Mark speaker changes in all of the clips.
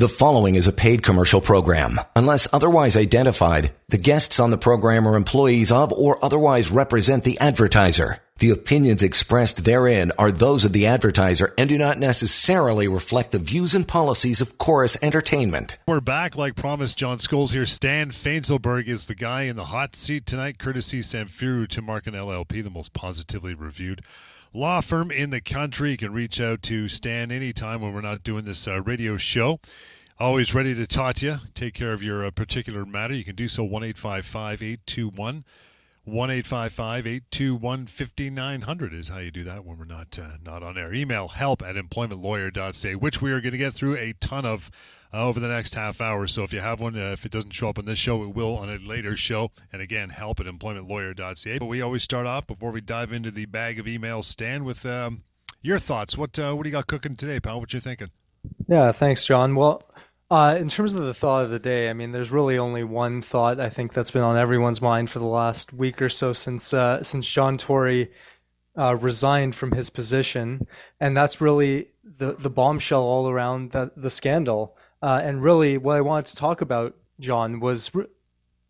Speaker 1: The following is a paid commercial program. Unless otherwise identified, the guests on the program are employees of or otherwise represent the advertiser. The opinions expressed therein are those of the advertiser and do not necessarily reflect the views and policies of Chorus Entertainment.
Speaker 2: We're back, like promised. John Scholes here. Stan Fainzilberg is the guy in the hot seat tonight, courtesy Samfiru Tumarkin LLP, the most positively reviewed law firm in the country. You can reach out to Stan anytime when we're not doing this uh, radio show. Always ready to talk to you, take care of your uh, particular matter. You can do so 1 821 1 821 5900 is how you do that when we're not uh, not on air. Email help at employmentlawyer.ca, which we are going to get through a ton of uh, over the next half hour. So if you have one, uh, if it doesn't show up on this show, it will on a later show. And again, help at employmentlawyer.ca. But we always start off before we dive into the bag of emails, Stan, with um, your thoughts. What uh, what do you got cooking today, pal? What you thinking?
Speaker 3: Yeah, thanks, John. Well, uh, in terms of the thought of the day, I mean, there's really only one thought I think that's been on everyone's mind for the last week or so since uh, since John Tory uh, resigned from his position, and that's really the the bombshell all around the the scandal. Uh, and really, what I wanted to talk about, John, was re-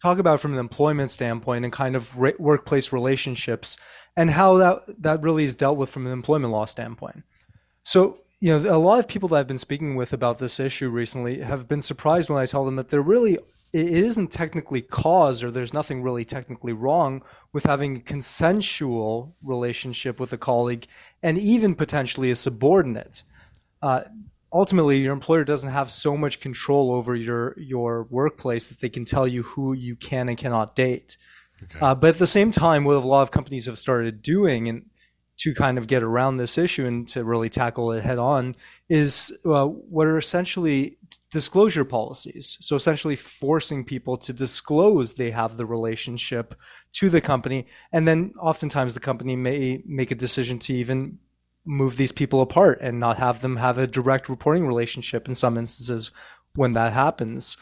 Speaker 3: talk about from an employment standpoint and kind of re- workplace relationships and how that that really is dealt with from an employment law standpoint. So you know, a lot of people that I've been speaking with about this issue recently have been surprised when I tell them that there really it isn't technically cause or there's nothing really technically wrong with having a consensual relationship with a colleague and even potentially a subordinate. Uh, ultimately, your employer doesn't have so much control over your your workplace that they can tell you who you can and cannot date. Okay. Uh, but at the same time, what a lot of companies have started doing, and to kind of get around this issue and to really tackle it head on is uh, what are essentially disclosure policies. So essentially forcing people to disclose they have the relationship to the company. And then oftentimes the company may make a decision to even move these people apart and not have them have a direct reporting relationship in some instances when that happens.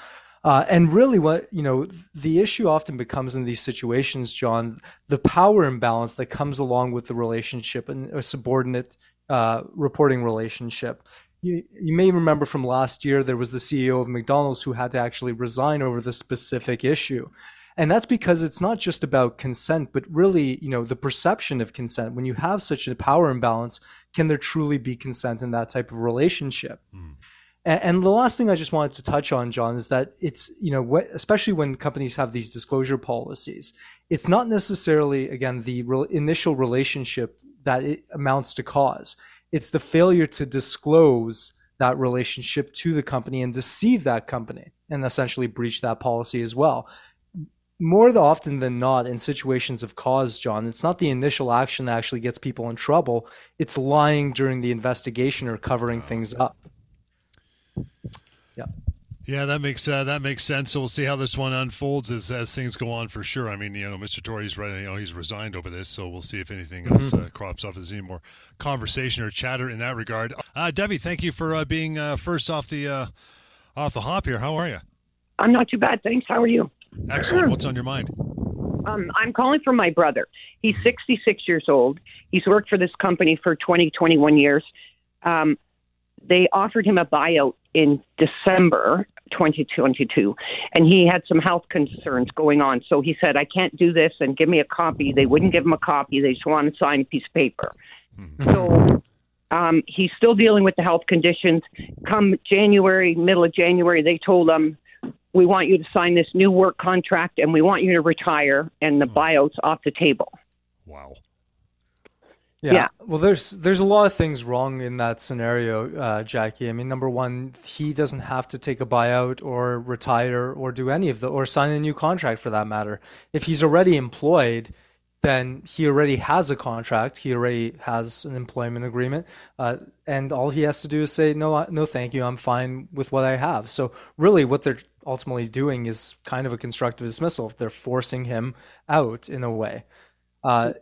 Speaker 3: Uh, and really, what you know, the issue often becomes in these situations, John, the power imbalance that comes along with the relationship and a subordinate uh, reporting relationship. You, you may remember from last year there was the CEO of McDonald's who had to actually resign over the specific issue. And that's because it's not just about consent, but really, you know, the perception of consent. When you have such a power imbalance, can there truly be consent in that type of relationship? Mm. And, the last thing I just wanted to touch on, John, is that it's, you know, especially when companies have these disclosure policies, it's not necessarily, again, the initial relationship that it amounts to cause. It's the failure to disclose that relationship to the company and deceive that company and essentially breach that policy as well. More often than not, in situations of cause, John, it's not the initial action that actually gets people in trouble. It's lying during the investigation or covering things up.
Speaker 2: Yeah. Yeah, that makes uh, that makes sense. So we'll see how this one unfolds as, as things go on for sure. I mean, you know, Mr. Tory's right. You know, he's resigned over this, so we'll see if anything mm-hmm. else uh, crops up. If there's any more conversation or chatter in that regard. Uh, Debbie, thank you for uh, being uh, first off the uh, off the hop here. How are you?
Speaker 4: I'm not too bad, thanks. How are you?
Speaker 2: Excellent. What's on your mind?
Speaker 4: Um, I'm calling for my brother. He's 66 years old. He's worked for this company for 20, 21 years. Um, they offered him a buyout in December 2022 and he had some health concerns going on. So he said i can't do this and give me a copy. They wouldn't give him a copy. They just want to sign a piece of paper. Mm-hmm. so um, he's still dealing with the health conditions. Come january middle of january they told him we want you to sign this new work contract and we want you to retire and the hmm. buyout's off the table.
Speaker 2: Wow
Speaker 3: yeah. yeah. Well, there's there's a lot of things wrong in that scenario, uh, Jackie. I mean, number one, he doesn't have to take a buyout or retire or do any of the or sign a new contract for that matter. If he's already employed, then he already has a contract. He already has an employment agreement, uh, and all he has to do is say no, no, thank you. I'm fine with what I have. So really, what they're ultimately doing is kind of a constructive dismissal. They're forcing him out in a way. Uh,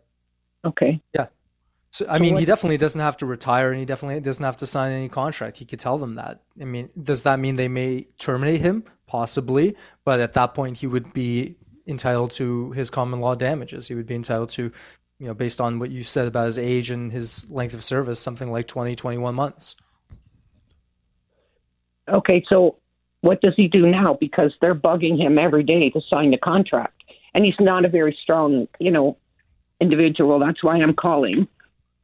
Speaker 4: okay.
Speaker 3: Yeah. So, I mean, he definitely doesn't have to retire, and he definitely doesn't have to sign any contract. He could tell them that. I mean, does that mean they may terminate him? Possibly, but at that point, he would be entitled to his common law damages. He would be entitled to, you know, based on what you said about his age and his length of service, something like 20, 21 months.
Speaker 4: Okay, so what does he do now? Because they're bugging him every day to sign the contract, and he's not a very strong, you know, individual. That's why I'm calling.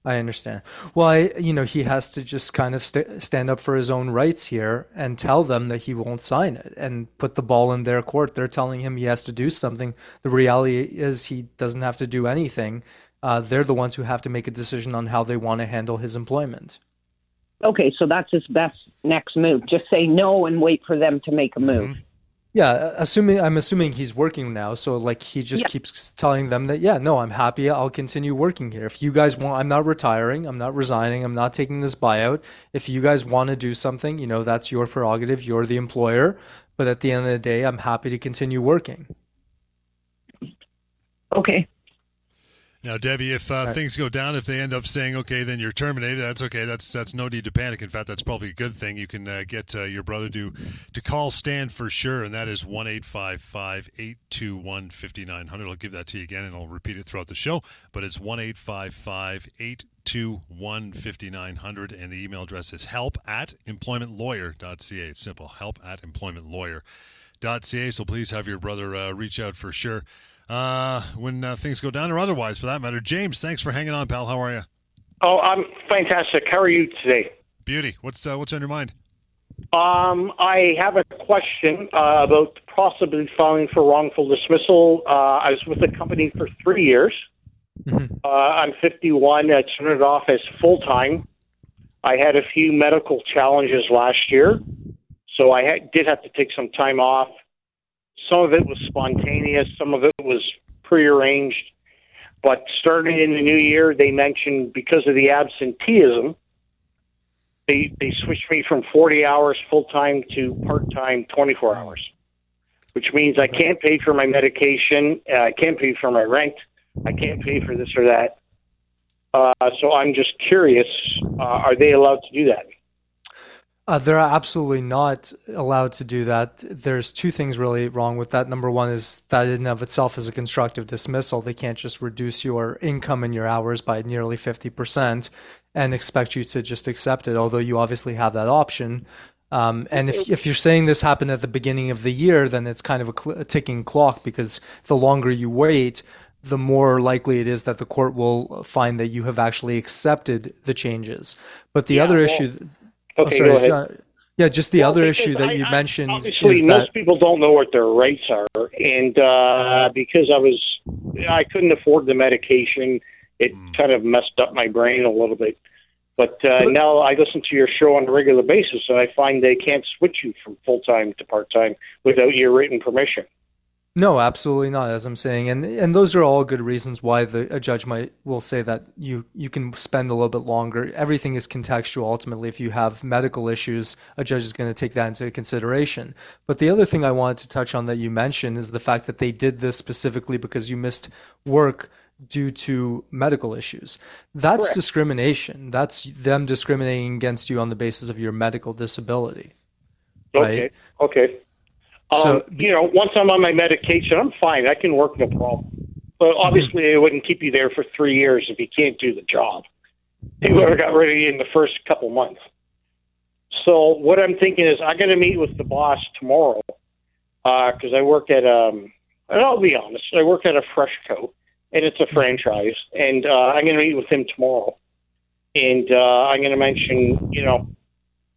Speaker 3: I understand. Well, I, you know, he has to just kind of st- stand up for his own rights here and tell them that he won't sign it and put the ball in their court. They're telling him he has to do something. The reality is he doesn't have to do anything. Uh, they're the ones who have to make a decision on how they want to handle his employment.
Speaker 4: Okay, so that's his best next move. Just say no and wait for them to make a move.
Speaker 2: Mm-hmm.
Speaker 3: Yeah, uh, assuming I'm assuming he's working now, so like he just
Speaker 4: Yeah.
Speaker 3: keeps telling them that yeah, no, I'm happy. I'll continue working here. If you guys want, I'm not retiring. I'm not resigning. I'm not taking this buyout. If you guys want to do something, you know, that's your prerogative. You're the employer. But at the end of the day, I'm happy to continue working.
Speaker 4: Okay.
Speaker 2: Now, Debbie, if uh, things go down, if they end up saying, "Okay, then you're terminated," that's okay. That's that's no need to panic. In fact, that's probably a good thing. You can uh, get uh, your brother to to call Stan for sure, and that is one eight five five eight two one fifty nine hundred. I'll give that to you again, and I'll repeat it throughout the show. But it's one eight five five eight two one fifty nine hundred, and the email address is help at employmentlawyer.ca. It's simple. Help at employmentlawyer.ca. So please have your brother uh, reach out for sure uh, when uh, things go down, or otherwise for that matter. James, thanks for hanging on, pal. How are you?
Speaker 5: Oh, I'm fantastic. How are you today?
Speaker 2: Beauty. What's uh, what's on your mind?
Speaker 5: Um, I have a question uh, about possibly filing for wrongful dismissal. Uh, I was with the company for three years. Uh, I'm 51. I started off as full time. I had a few medical challenges last year, so I had, did have to take some time off. Some of it was spontaneous, some of it was prearranged. But starting in the new year, they mentioned because of the absenteeism, they they switched me from 40 hours full time to part time 24 hours, which means I can't pay for my medication, uh, I can't pay for my rent, I can't pay for this or that. Uh, so I'm just curious: uh, Are they allowed to do that?
Speaker 3: Uh, they're absolutely not allowed to do that. There's two things really wrong with that. Number one is that in and of itself is a constructive dismissal. They can't just reduce your income and your hours by nearly 50% and expect you to just accept it, although you obviously have that option. Um, and if, if you're saying this happened at the beginning of the year, then it's kind of a, cl- a ticking clock because the longer you wait, the more likely it is that the court will find that you have actually accepted the changes. But the
Speaker 5: Yeah,
Speaker 3: other
Speaker 5: well-
Speaker 3: issue,
Speaker 5: Okay,
Speaker 3: sorry,
Speaker 5: go ahead.
Speaker 3: John- yeah, just the other issue that
Speaker 5: I-
Speaker 3: you
Speaker 5: I-
Speaker 3: mentioned
Speaker 5: Obviously,
Speaker 3: is
Speaker 5: most
Speaker 3: that
Speaker 5: people don't know what their rights are, and uh, because I was, I couldn't afford the medication, it kind of messed up my brain a little bit. But uh, now I listen to your show on a regular basis, and I find they can't switch you from full time to part time without your written permission.
Speaker 3: No, absolutely not. As I'm saying, and and those are all good reasons why the a judge might will say that you you can spend a little bit longer. Everything is contextual. Ultimately, if you have medical issues, a judge is going to take that into consideration. But the other thing I wanted to touch on that you mentioned is the fact that they did this specifically because you missed work due to medical issues. That's
Speaker 5: Correct.
Speaker 3: discrimination. That's them discriminating against you on the basis of your medical disability.
Speaker 5: Okay,
Speaker 3: Right.
Speaker 5: okay. Um,
Speaker 3: So-
Speaker 5: you know, once I'm on my medication, I'm fine. I can work no problem. But obviously, it wouldn't keep you there for three years if you can't do the job. They would have got rid of you in the first couple months. So what I'm thinking is, I'm going to meet with the boss tomorrow because I work at um. And I'll be honest, I work at a Fresh Co. and it's a franchise, and uh, I'm going to meet with him tomorrow, and uh, I'm going to mention, you know,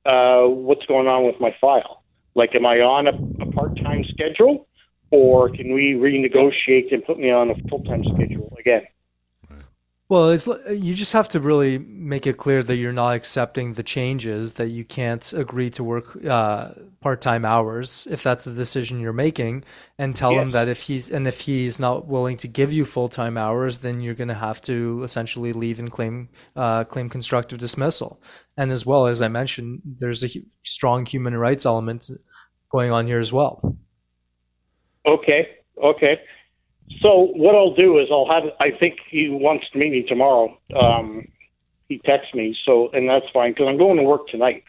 Speaker 5: uh, what's going on with my file. Like, am I on a, a part-time schedule, or can we renegotiate and put me on a full-time schedule again?
Speaker 3: Well, it's you just have to really make it clear that you're not accepting the changes, that you can't agree to work uh, part-time hours if that's the decision you're making, and tell him that if he's and if he's not willing to give you full-time hours, then you're going to have to essentially leave and claim uh, claim constructive dismissal. And as well as I mentioned, there's a hu- strong human rights element going on here as well.
Speaker 5: Okay, okay. So what I'll do is I'll have. I think he wants to meet me tomorrow. Um, he texts me, so and that's fine because I'm going to work tonight.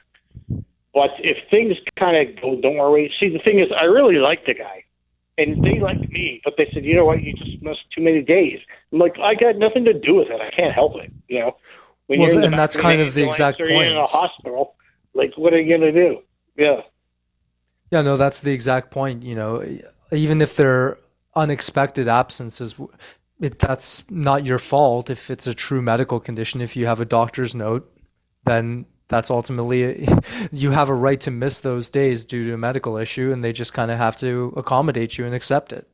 Speaker 5: But if things kind of go don't worry. see the thing is, I really like the guy, and they like me. But they said, you know what, you just missed too many days. I'm like, I got nothing to do with it. I can't help it. You know. When
Speaker 3: Well,
Speaker 5: you're
Speaker 3: and that's kind of the exact
Speaker 5: point. you're in a hospital. Like, what are you gonna do? Yeah.
Speaker 3: Yeah, no, that's the exact point. You know, even if they're unexpected absences, it, that's not your fault. If it's a true medical condition, if you have a doctor's note, then that's ultimately you have a right to miss those days due to a medical issue, and they just kind of have to accommodate you and accept it.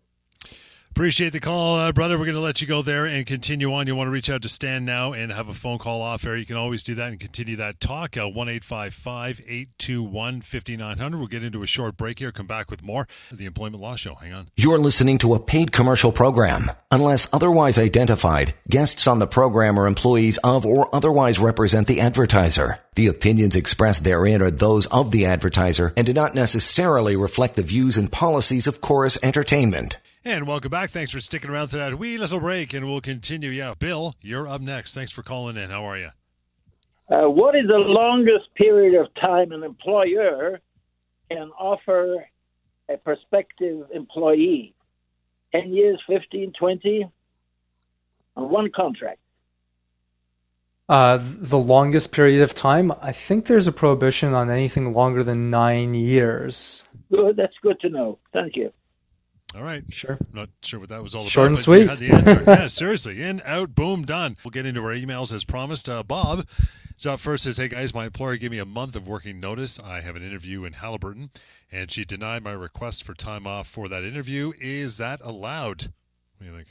Speaker 2: Appreciate the call, uh, brother. We're going to let you go there and continue on. You want to reach out to Stan now and have a phone call off air. You can always do that and continue that talk. Uh, 1 821 5900. We'll get into a short break here, come back with more of the Employment Law Show. Hang on.
Speaker 1: You're listening to a paid commercial program. Unless otherwise identified, guests on the program are employees of or otherwise represent the advertiser. The opinions expressed therein are those of the advertiser and do not necessarily reflect the views and policies of Chorus Entertainment.
Speaker 2: And welcome back. Thanks for sticking around to that wee little break, and we'll continue. Yeah, Bill, you're up next. Thanks for calling in. How are you?
Speaker 6: Uh, what is the longest period of time an employer can offer a prospective employee? 10 years, 15, 20? On one contract?
Speaker 3: Uh, the longest period of time, I think there's a prohibition on anything longer than nine years.
Speaker 6: Good. That's good to know. Thank you.
Speaker 2: All right.
Speaker 3: Sure.
Speaker 2: I'm not sure what that was all about.
Speaker 3: Short and sweet.
Speaker 2: Had the answer. yeah, seriously. In, out, boom, done. We'll get into our emails as promised. Uh, Bob is up first. Says, "Hey guys, my employer gave me a month of working notice. I have an interview in Haliburton, and she denied my request for time off for that interview. Is that allowed? What do you think?"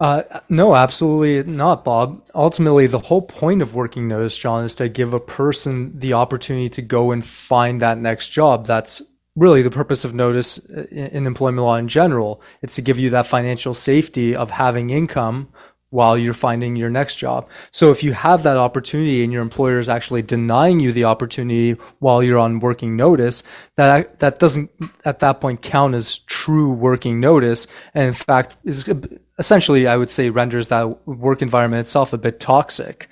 Speaker 3: Uh, no, absolutely not, Bob. Ultimately, the whole point of working notice, John, is to give a person the opportunity to go and find that next job. That's really the purpose of notice in employment law in general. It's to give you that financial safety of having income while you're finding your next job. So if you have that opportunity and your employer is actually denying you the opportunity while you're on working notice, that that doesn't at that point count as true working notice and in fact is essentially I would say renders that work environment itself a bit toxic.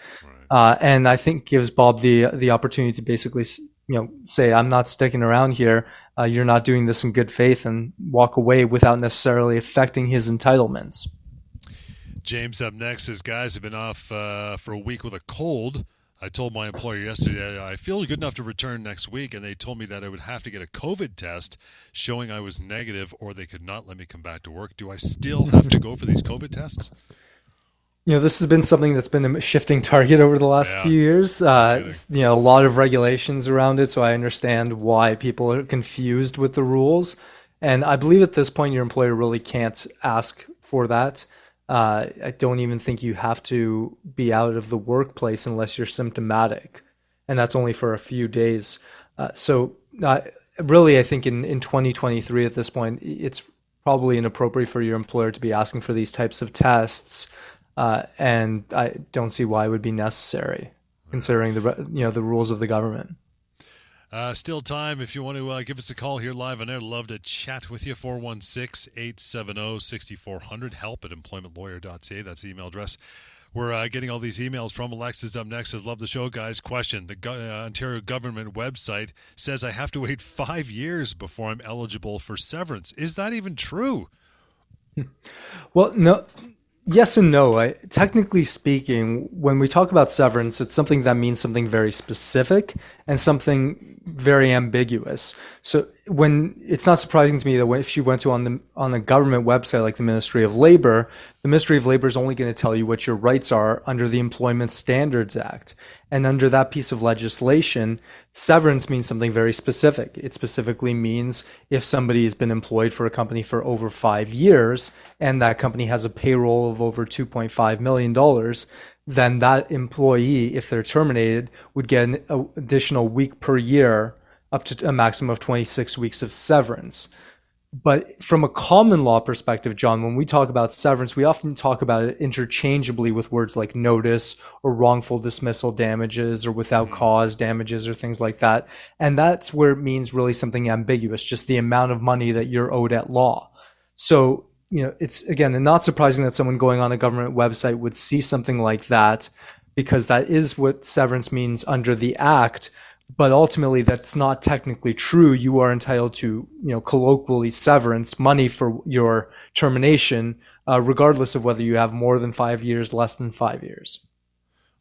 Speaker 3: Uh, and I think gives Bob the the opportunity to basically you know say I'm not sticking around here uh, you're not doing this in good faith and walk away without necessarily affecting his entitlements.
Speaker 2: James up next. His guys have been off uh, for a week with a cold. I told my employer yesterday I feel good enough to return next week, and they told me that I would have to get a COVID test showing I was negative, or they could not let me come back to work. Do I still have to go for these COVID tests?
Speaker 3: You know, this has been something that's been a shifting target over the last
Speaker 2: Yeah.
Speaker 3: few years. Uh, you know, a lot of regulations around it, so I understand why people are confused with the rules. And I believe at this point, your employer really can't ask for that. Uh, I don't even think you have to be out of the workplace unless you're symptomatic, and that's only for a few days. Uh, so, uh, really, I think in, in 2023 at this point, it's probably inappropriate for your employer to be asking for these types of tests uh, and I don't see why it would be necessary, considering the you know the rules of the government.
Speaker 2: Uh, still time if you want to uh, give us a call here live on air. Love to chat with you. 416 870 6400. Help at employmentlawyer.ca. That's the email address. We're uh, getting all these emails from Alexis up next. Says, Love the show, guys. Question The go- uh, Ontario government website says I have to wait five years before I'm eligible for severance. Is that even true?
Speaker 3: Well, no. Yes and no. I, technically speaking, when we talk about severance, it's something that means something very specific and something very ambiguous. So when it's not surprising to me that if you went to on the on the government website like the Ministry of Labor, the Ministry of Labor is only going to tell you what your rights are under the Employment Standards Act, and under that piece of legislation, severance means something very specific. It specifically means if somebody has been employed for a company for over five years and that company has a payroll of over two point five million dollars then that employee, if they're terminated, would get an additional week per year up to a maximum of 26 weeks of severance. But from a common law perspective, John, when we talk about severance, we often talk about it interchangeably with words like notice or wrongful dismissal damages or without mm-hmm. cause damages or things like that. And that's where it means really something ambiguous, just the amount of money that you're owed at law. So you know, it's again not surprising that someone going on a government website would see something like that because that is what severance means under the act. But ultimately, that's not technically true. You are entitled to, you know, colloquially severance money for your termination, uh, regardless of whether you have more than five years, less than five years.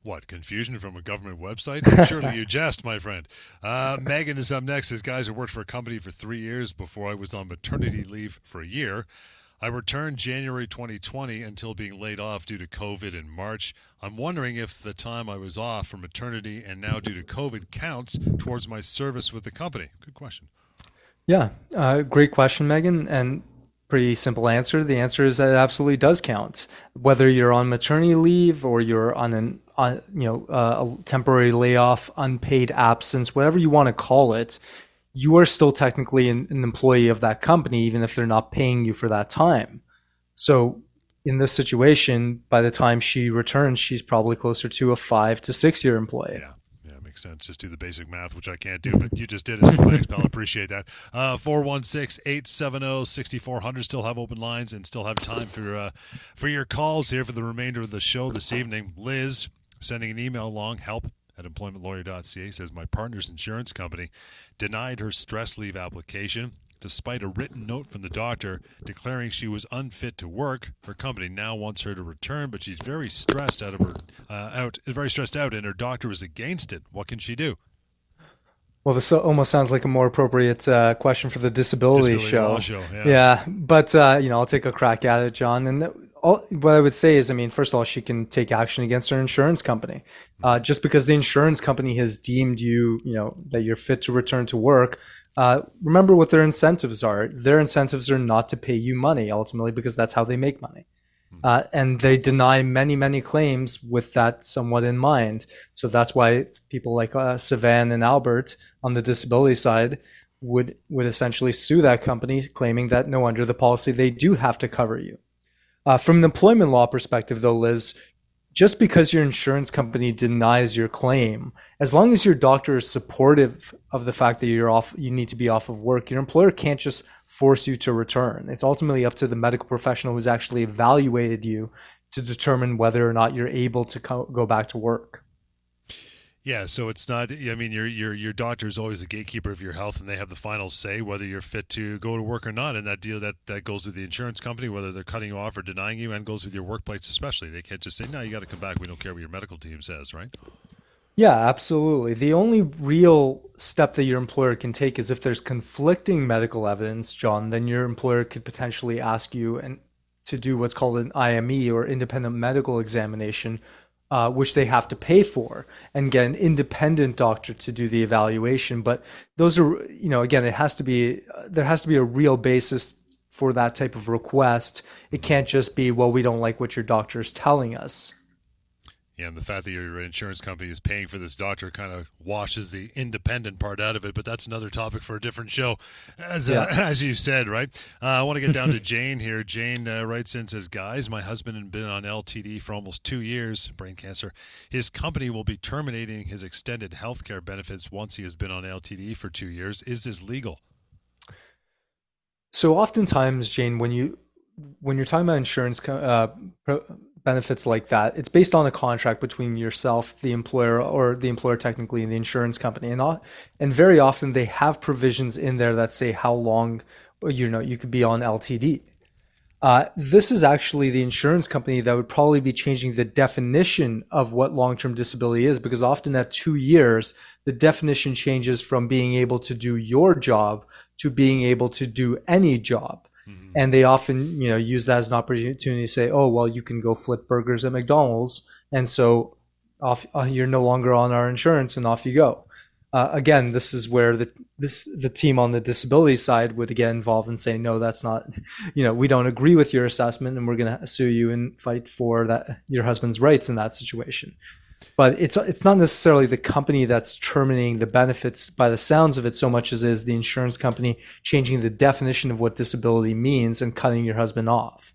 Speaker 2: What, confusion from a government website? Surely you jest, my friend. Uh, Megan is up next. Says, guys, I worked for a company for three years before I was on maternity leave for a year. I returned January 2020 until being laid off due to COVID in March. I'm wondering if the time I was off for maternity and now due to COVID counts towards my service with the company. Good question.
Speaker 3: Yeah, uh, great question, Megan. And pretty simple answer. The answer is that it absolutely does count. Whether you're on maternity leave or you're on an on, you know uh, a temporary layoff, unpaid absence, whatever you want to call it, you are still technically an, an employee of that company, even if they're not paying you for that time. So in this situation, by the time she returns, she's probably closer to a five to six year employee.
Speaker 2: Yeah. Yeah, makes sense. Just do the basic math, which I can't do, but you just did it. So thanks, pal. Appreciate that. Uh, 416 870 6400. Still have open lines and still have time for, uh, for your calls here for the remainder of the show this evening. Liz sending an email along, help at employmentlawyer.ca says my partner's insurance company denied her stress leave application despite a written note from the doctor declaring she was unfit to work. Her company now wants her to return, but she's very stressed out of her uh, out very stressed out, and her doctor is against it. What can she do?
Speaker 3: Well, this almost sounds like a more appropriate uh, question for the disability,
Speaker 2: disability
Speaker 3: show.
Speaker 2: show. yeah.
Speaker 3: yeah, but uh, you know, I'll take a crack at it, John. And all, what I would say is, I mean, first of all, she can take action against her insurance company. Uh, just because the insurance company has deemed you, you know, that you're fit to return to work, uh, remember what their incentives are. Their incentives are not to pay you money ultimately because that's how they make money. Uh, and they deny many, many claims with that somewhat in mind. So that's why people like uh, Savan and Albert on the disability side would would essentially sue that company, claiming that no, under the policy they do have to cover you. Uh, from an employment law perspective, though, Liz, just because your insurance company denies your claim, as long as your doctor is supportive of the fact that you're off, you need to be off of work, your employer can't just force you to return. It's ultimately up to the medical professional who's actually evaluated you to determine whether or not you're able to co- go back to work.
Speaker 2: Yeah, so it's not. I mean, your your your doctor is always the gatekeeper of your health, and they have the final say whether you're fit to go to work or not. And that deal that that goes with the insurance company, whether they're cutting you off or denying you, and goes with your workplace especially. They can't just say, "No, you got to come back. We don't care what your medical team says," right?
Speaker 3: Yeah, absolutely. The only real step that your employer can take is if there's conflicting medical evidence, John, then your employer could potentially ask you and to do what's called an IME or independent medical examination, uh, which they have to pay for and get an independent doctor to do the evaluation. But those are, you know, again, it has to be, there has to be a real basis for that type of request. It can't just be, well, we don't like what your doctor is telling us.
Speaker 2: Yeah, and the fact that your insurance company is paying for this doctor kind of washes the independent part out of it. But that's another topic for a different show, as uh, as you said, right? Uh, I want to get down to Jane here. Jane uh, writes in says, "Guys, my husband had been on LTD for almost two years, brain cancer. His company will be terminating his extended health care benefits once he has been on LTD for two years. Is this legal?"
Speaker 3: So oftentimes, Jane, when you when you're talking about insurance uh, benefits like that, it's based on a contract between yourself, the employer, or the employer technically, and the insurance company. And and very often they have provisions in there that say how long you know you could be on LTD. Uh, this is actually the insurance company that would probably be changing the definition of what long-term disability is, because often at two years, the definition changes from being able to do your job to being able to do any job. Mm-hmm. And they often, you know, use that as an opportunity to say, "Oh, well, you can go flip burgers at McDonald's," and so off uh, you're no longer on our insurance, and off you go. Uh, again, this is where the this the team on the disability side would get involved and say, "No, that's not. You know, we don't agree with your assessment, and we're going to sue you and fight for that your husband's rights in that situation." But it's it's not necessarily the company that's terminating the benefits by the sounds of it so much as it is the insurance company changing the definition of what disability means and cutting your husband off.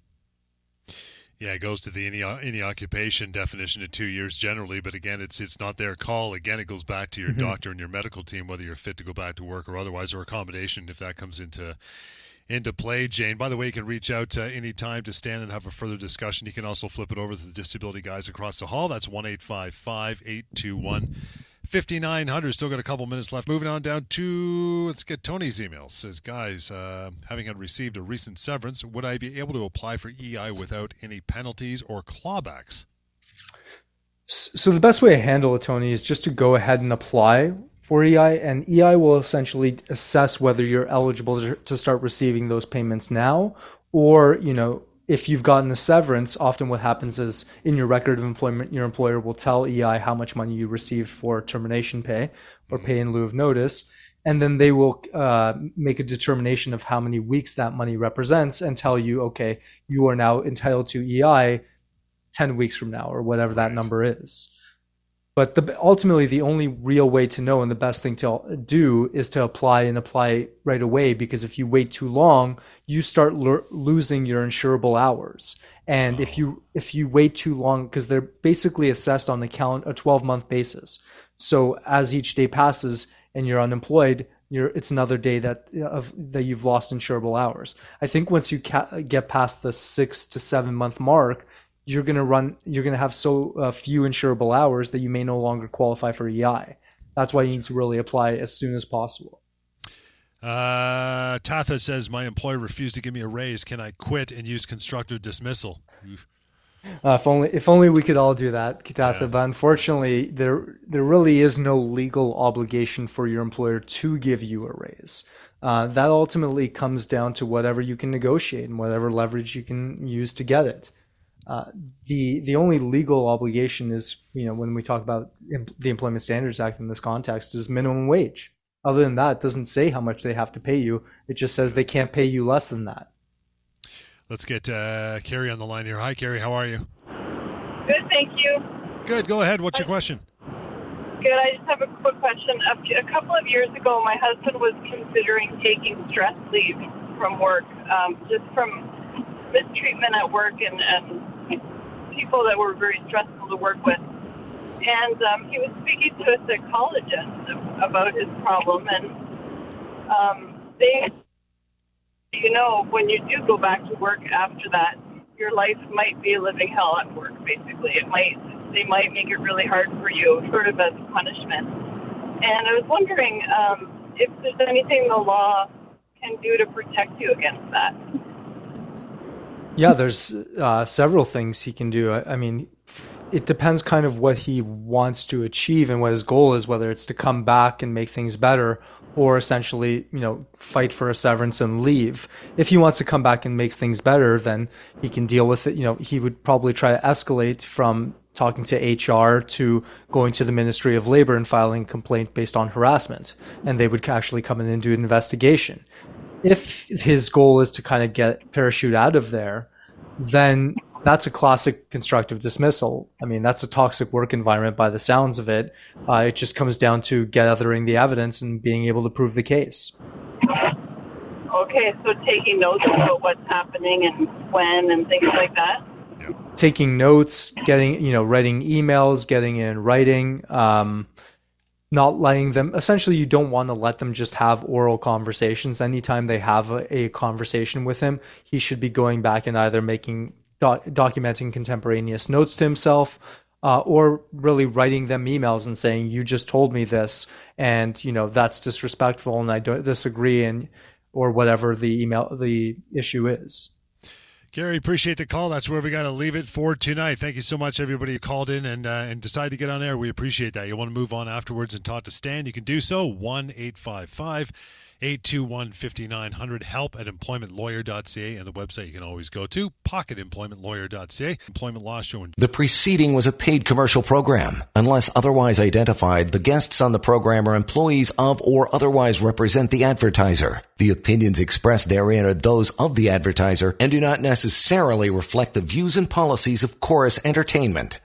Speaker 2: Yeah, it goes to the any any occupation definition of two years generally, but again, it's it's not their call. Again, it goes back to your mm-hmm. doctor and your medical team whether you're fit to go back to work or otherwise, or accommodation if that comes into into play, Jane. By the way, you can reach out uh, anytime to Stan and have a further discussion. You can also flip it over to the disability guys across the hall. That's 1 821 5900. Still got a couple minutes left. Moving on down to, let's get Tony's email. Says, guys, uh, having received a recent severance, would I be able to apply for EI without any penalties or clawbacks?
Speaker 3: So the best way to handle it, Tony, is just to go ahead and apply for EI, and EI will essentially assess whether you're eligible to start receiving those payments now, or you know, if you've gotten a severance. Often, what happens is in your record of employment, your employer will tell EI how much money you received for termination pay or pay in lieu of notice, and then they will uh, make a determination of how many weeks that money represents and tell you, okay, you are now entitled to EI 10 weeks from now or whatever that number is. But the, ultimately, the only real way to know and the best thing to do is to apply and apply right away. Because if you wait too long, you start lo- losing your insurable hours. And oh. if you if you wait too long, because they're basically assessed on the count a 12 month basis. So as each day passes and you're unemployed, you're, it's another day that of that you've lost insurable hours. I think once you ca- get past the six to seven month mark, you're going to run you're going to have so uh, few insurable hours that you may no longer qualify for EI. That's why you need to really apply as soon as possible.
Speaker 2: Uh, Tatha says my employer refused to give me a raise. Can I quit and use constructive dismissal?
Speaker 3: Uh, if only if only we could all do that, Kitatha. Yeah. But unfortunately, there there really is no legal obligation for your employer to give you a raise. Uh, that ultimately comes down to whatever you can negotiate and whatever leverage you can use to get it. Uh, the the only legal obligation is you know when we talk about imp- the Employment Standards Act in this context is minimum wage. Other than that, it doesn't say how much they have to pay you. It just says they can't pay you less than that.
Speaker 2: Let's get uh, Carrie on the line here. Hi, Carrie. How are you?
Speaker 7: Good, thank you.
Speaker 2: Good. Go ahead. What's your question?
Speaker 7: Good. I just have a quick question. A, a couple of years ago, my husband was considering taking stress leave from work, um, just from mistreatment at work and, and people that were very stressful to work with. And um, he was speaking to a psychologist about his problem, and um, they, you know, when you do go back to work after that, your life might be a living hell at work. Basically, it might they might make it really hard for you, sort of as a punishment. And I was wondering um, if there's anything the law can do to protect you against that.
Speaker 3: Yeah, there's uh, several things he can do. I, I, mean, it depends kind of what he wants to achieve and what his goal is, whether it's to come back and make things better or essentially, you know, fight for a severance and leave. If he wants to come back and make things better, then he can deal with it. You know, he would probably try to escalate from talking to HR to going to the Ministry of Labor and filing a complaint based on harassment. And they would actually come in and do an investigation if his goal is to kind of get parachute out of there, then that's a classic constructive dismissal. I mean, that's a toxic work environment by the sounds of it. Uh, it just comes down to gathering the evidence and being able to prove the case.
Speaker 7: Okay, so taking notes about what's happening and when and things like that. Yeah.
Speaker 3: Taking notes, getting you know, writing emails, getting in writing. Um, not letting them essentially you don't want to let them just have oral conversations. Anytime they have a, a conversation with him he should be going back and either making doc, documenting contemporaneous notes to himself uh, or really writing them emails and saying you just told me this and you know that's disrespectful and i don't disagree and or whatever the email the issue is
Speaker 2: Gary, appreciate the call. That's where we got to leave it for tonight. Thank you so much, everybody who called in and uh, and decided to get on air. We appreciate that. You want to move on afterwards and talk to Stan? You can do so. One eight five five. 821 5900 help at employmentlawyer.ca and the website you can always go to pocketemploymentlawyer.ca employment law show
Speaker 1: the preceding was a paid commercial program. Unless otherwise identified the guests on the program are employees of or otherwise represent the advertiser. The opinions expressed therein are those of the advertiser and do not necessarily reflect the views and policies of chorus entertainment